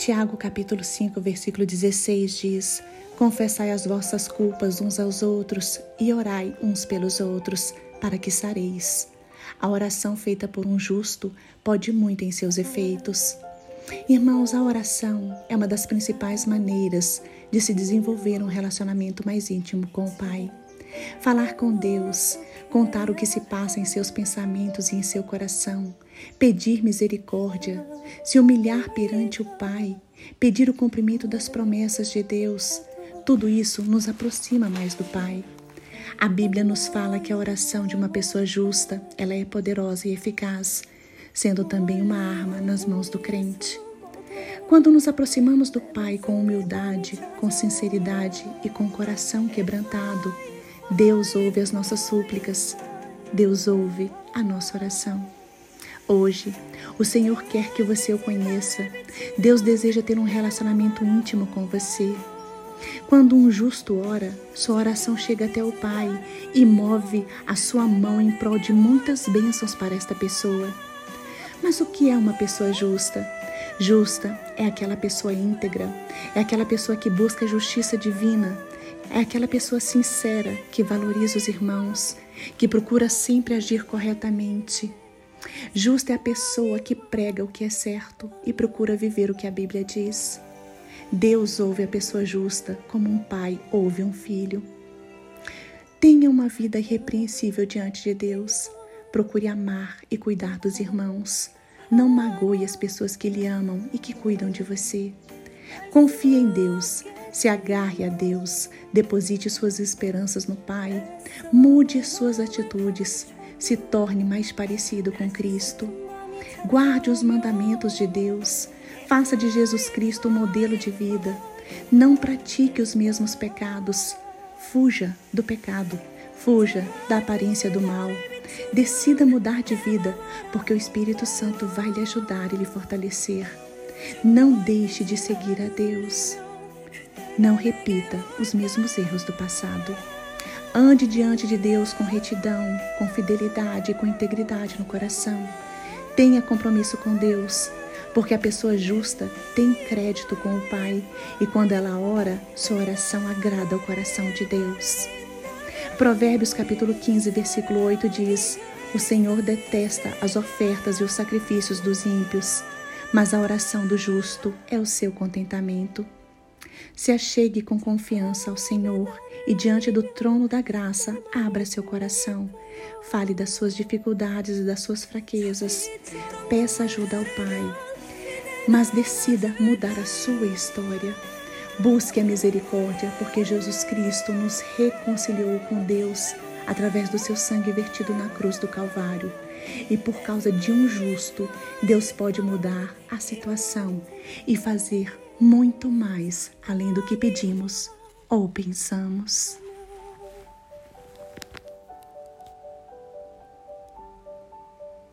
Tiago capítulo 5, versículo 16 diz: Confessai as vossas culpas uns aos outros e orai uns pelos outros, para que sareis. A oração feita por um justo pode muito em seus efeitos. Irmãos, a oração é uma das principais maneiras de se desenvolver um relacionamento mais íntimo com o Pai. Falar com Deus, contar o que se passa em seus pensamentos e em seu coração, pedir misericórdia, se humilhar perante o Pai, pedir o cumprimento das promessas de Deus, tudo isso nos aproxima mais do Pai. A Bíblia nos fala que a oração de uma pessoa justa, ela é poderosa e eficaz, sendo também uma arma nas mãos do crente. Quando nos aproximamos do Pai com humildade, com sinceridade e com coração quebrantado, Deus ouve as nossas súplicas, Deus ouve a nossa oração. Hoje, o Senhor quer que você o conheça. Deus deseja ter um relacionamento íntimo com você. Quando um justo ora, sua oração chega até o Pai e move a sua mão em prol de muitas bênçãos para esta pessoa. Mas o que é uma pessoa justa? Justa é aquela pessoa íntegra, é aquela pessoa que busca a justiça divina, é aquela pessoa sincera que valoriza os irmãos, que procura sempre agir corretamente. Justa é a pessoa que prega o que é certo e procura viver o que a Bíblia diz. Deus ouve a pessoa justa como um pai ouve um filho. Tenha uma vida irrepreensível diante de Deus. Procure amar e cuidar dos irmãos. Não magoe as pessoas que lhe amam e que cuidam de você. Confie em Deus, se agarre a Deus, deposite suas esperanças no Pai, mude suas atitudes, se torne mais parecido com Cristo. Guarde os mandamentos de Deus, faça de Jesus Cristo um modelo de vida. Não pratique os mesmos pecados. Fuja do pecado, fuja da aparência do mal. Decida mudar de vida, porque o Espírito Santo vai lhe ajudar e lhe fortalecer. Não deixe de seguir a Deus. Não repita os mesmos erros do passado. Ande diante de Deus com retidão, com fidelidade e com integridade no coração. Tenha compromisso com Deus, porque a pessoa justa tem crédito com o Pai e quando ela ora, sua oração agrada ao coração de Deus. Provérbios capítulo 15, versículo 8 diz: O Senhor detesta as ofertas e os sacrifícios dos ímpios, mas a oração do justo é o seu contentamento. Se achegue com confiança ao Senhor e diante do trono da graça, abra seu coração. Fale das suas dificuldades e das suas fraquezas. Peça ajuda ao Pai. Mas decida mudar a sua história. Busque a misericórdia, porque Jesus Cristo nos reconciliou com Deus através do seu sangue vertido na cruz do Calvário. E por causa de um justo, Deus pode mudar a situação e fazer muito mais além do que pedimos ou pensamos.